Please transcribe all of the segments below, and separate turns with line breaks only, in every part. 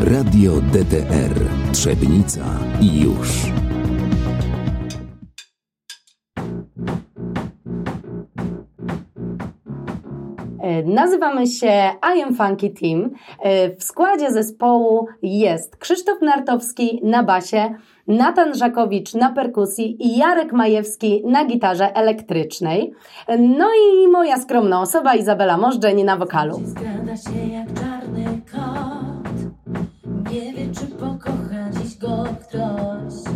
Radio DTR Trzebnica i już.
E, nazywamy się I Am Funky Team. E, w składzie zespołu jest Krzysztof Nartowski na basie, Natan Żakowicz na perkusji i Jarek Majewski na gitarze elektrycznej. E, no i moja skromna osoba Izabela Możdżeń na wokalu.
Skrada się jak czarny kot Czy pokocha dziś go ktoś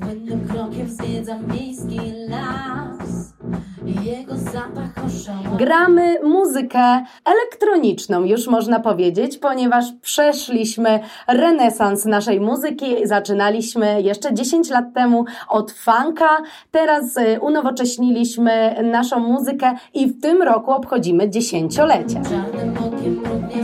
Płynnym krokiem zwiedza miejski las I jego zapach oszałamia
Gramy muzykę elektroniczną, już można powiedzieć, ponieważ przeszliśmy renesans naszej muzyki. Zaczynaliśmy jeszcze 10 lat temu od funka, teraz y, unowocześniliśmy naszą muzykę i w tym roku obchodzimy dziesięciolecie.
Czarnym okiem mrugnie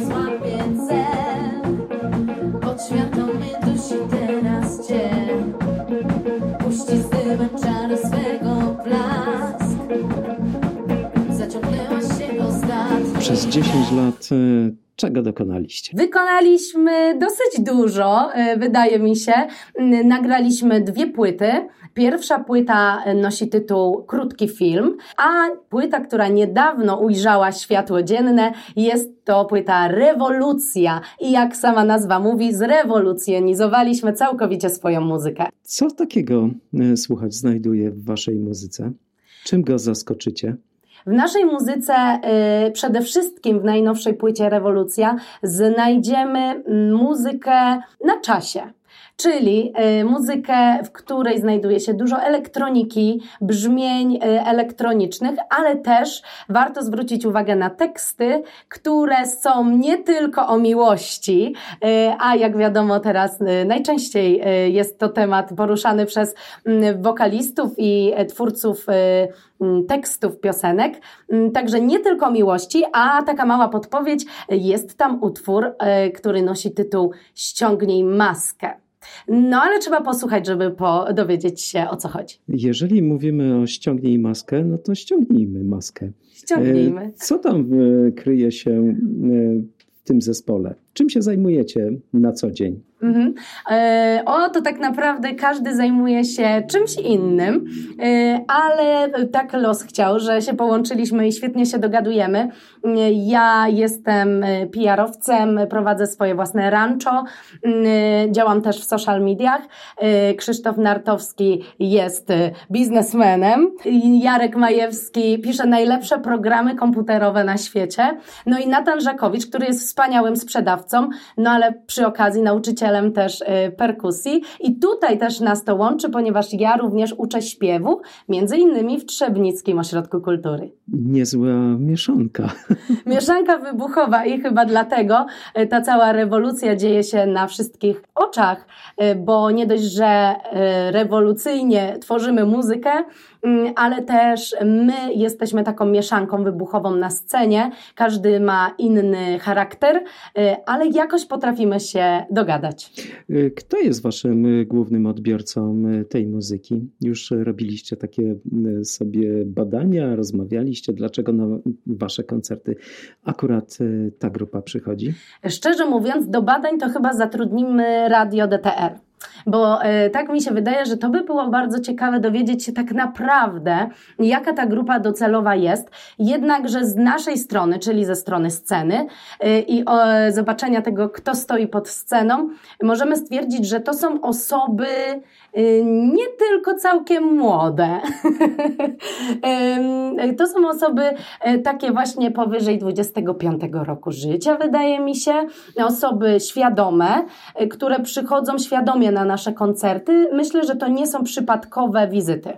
Przez 10 lat e, czego dokonaliście?
Wykonaliśmy dosyć dużo, y, wydaje mi się. Y, Nagraliśmy dwie płyty. Pierwsza płyta y, nosi tytuł Krótki film, a płyta, która niedawno ujrzała światło dzienne, jest to płyta Rewolucja. I jak sama nazwa mówi, zrewolucjonizowaliśmy całkowicie swoją muzykę.
Co takiego słuchacz znajduje w waszej muzyce? Czym go zaskoczycie?
W naszej muzyce, y, przede wszystkim w najnowszej płycie Rewolucja, znajdziemy mm, muzykę na czasie. Czyli y, muzykę, w której znajduje się dużo elektroniki, brzmień y, elektronicznych, ale też warto zwrócić uwagę na teksty, które są nie tylko o miłości, y, a jak wiadomo teraz najczęściej jest to temat poruszany przez mm, wokalistów i e, twórców tekstów piosenek. Także nie tylko miłości, a taka mała podpowiedź, jest tam utwór, który nosi tytuł Ściągnij maskę. No ale trzeba posłuchać, żeby po, dowiedzieć się o co chodzi.
Jeżeli mówimy o ściągnij maskę, no to ściągnijmy maskę.
Ściągnijmy.
E, Co tam e, kryje się e, w tym zespole? Czym się zajmujecie na co dzień?
Mhm. E, o, to tak naprawdę każdy zajmuje się czymś innym, e, ale tak los chciał, że się połączyliśmy i świetnie się dogadujemy. E, Ja jestem PR-owcem, prowadzę swoje własne rancho, działam też w social mediach. Krzysztof Nartowski jest biznesmenem, Jarek Majewski pisze najlepsze programy komputerowe na świecie, no i Natan Żakowicz, który jest wspaniałym sprzedawcą, no ale przy okazji nauczycielem też y, perkusji. I tutaj też nas to łączy, ponieważ ja również uczę śpiewu, między innymi w Trzebnickim Ośrodku Kultury.
Niezła mieszanka.
Mieszanka wybuchowa i chyba dlatego y, ta cała rewolucja dzieje się na wszystkich oczach, y, bo nie dość, że y, rewolucyjnie tworzymy muzykę, mm, ale też my jesteśmy taką mieszanką wybuchową na scenie. Każdy ma inny charakter, ale jakoś potrafimy się dogadać.
E, Kto jest waszym e, głównym odbiorcą e, tej muzyki? Już e, robiliście takie e, sobie badania, rozmawialiście, dlaczego na wasze koncerty akurat e, ta grupa przychodzi?
Szczerze mówiąc, do badań to chyba zatrudnimy radio DTR. Bo e, tak mi się wydaje, że to by było bardzo ciekawe dowiedzieć się tak naprawdę, jaka ta grupa docelowa jest. Jednakże z naszej strony, czyli ze strony sceny e, i zobaczenia tego, kto stoi pod sceną, możemy stwierdzić, że to są osoby e, nie tylko całkiem młode. To są osoby takie właśnie powyżej 25 roku życia, wydaje mi się. Osoby świadome, które przychodzą świadomie na nasze koncerty. Myślę, że to nie są przypadkowe wizyty.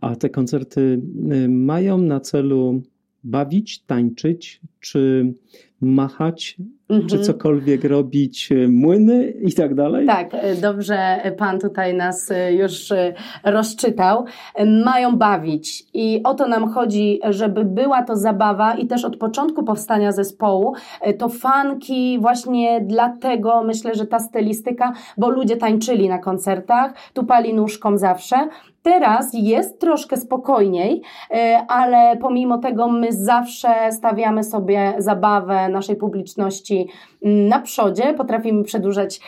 A te koncerty y, mają na celu bawić, tańczyć, czy machać,
Mhm.
czy cokolwiek robić, y, młyny i tak dalej?
Tak, e, dobrze Pan tutaj nas e, już e, rozczytał. E, Mają bawić i o to nam chodzi, żeby była to zabawa i też od początku powstania zespołu e, to fanki właśnie dlatego myślę, że ta stylistyka, bo ludzie tańczyli na koncertach, tupali nóżką zawsze. Teraz jest troszkę spokojniej, e, ale pomimo tego my zawsze stawiamy sobie zabawę naszej publiczności mm, na przodzie, potrafimy przedłużać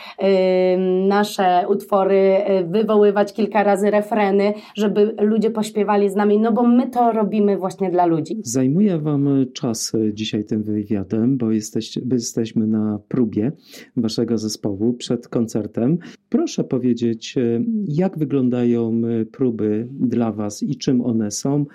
nasze utwory, wywoływać kilka razy refreny, żeby ludzie pośpiewali z nami, no bo my to robimy właśnie dla ludzi.
Zajmuje Wam czas dzisiaj tym wywiadem, bo jesteście, jesteśmy na próbie Waszego zespołu przed koncertem. Proszę powiedzieć, jak wyglądają próby dla Was i czym one są?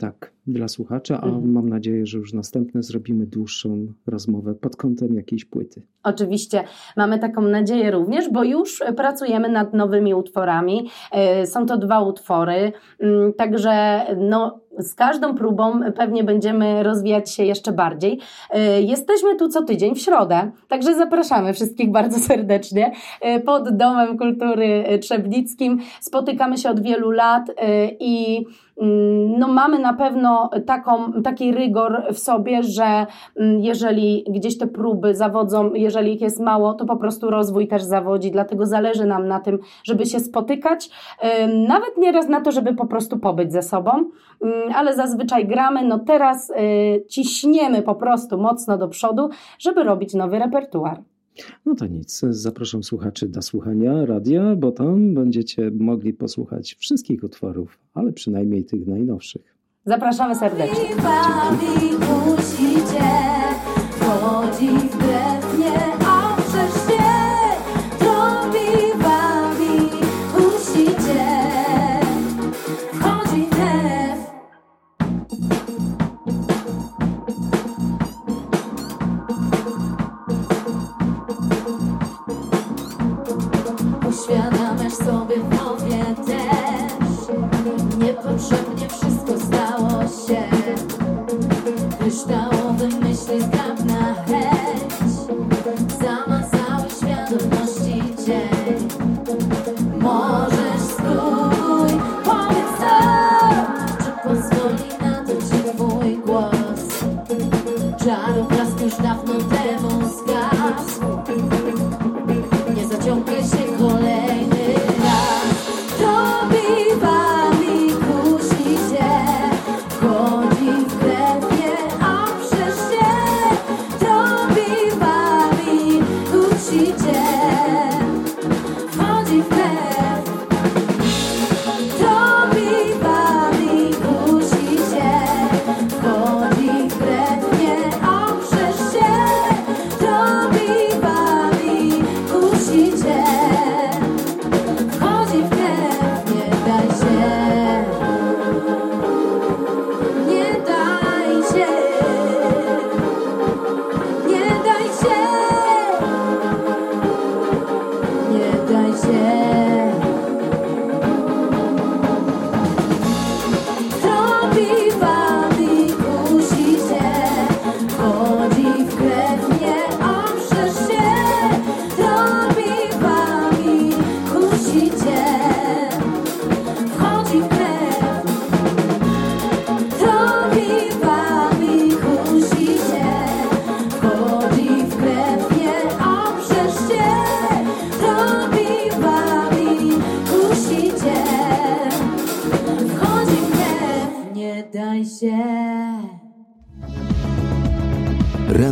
Tak, dla słuchacza, a mhm. mam nadzieję, że już następne zrobimy dłuższą rozmowę pod kątem jakiejś płyty.
Oczywiście mamy taką nadzieję również, bo już pracujemy nad nowymi utworami. E, są to dwa utwory, mm, także no, z każdą próbą pewnie będziemy rozwijać się jeszcze bardziej. E, jesteśmy tu co tydzień w środę, także zapraszamy wszystkich bardzo serdecznie e, pod Domem Kultury Trzebnickim. Spotykamy się od wielu lat i mm, no, mamy na pewno taką, taki rygor w sobie, że mm, jeżeli gdzieś te próby zawodzą, jeżeli ich jest mało, to po prostu rozwój też zawodzi, dlatego zależy nam na tym, żeby się spotykać, nawet nieraz na to, żeby po prostu pobyć ze sobą, ale zazwyczaj gramy, no teraz y, ciśniemy po prostu mocno do przodu, żeby robić nowy repertuar.
No to nic, zapraszam słuchaczy do słuchania radia, bo tam będziecie mogli posłuchać wszystkich utworów, ale przynajmniej tych najnowszych.
Zapraszamy serdecznie. mnie wszystko stało się.
Kryształowe myśli z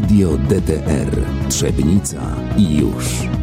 Radio DTR Trzebnica i już.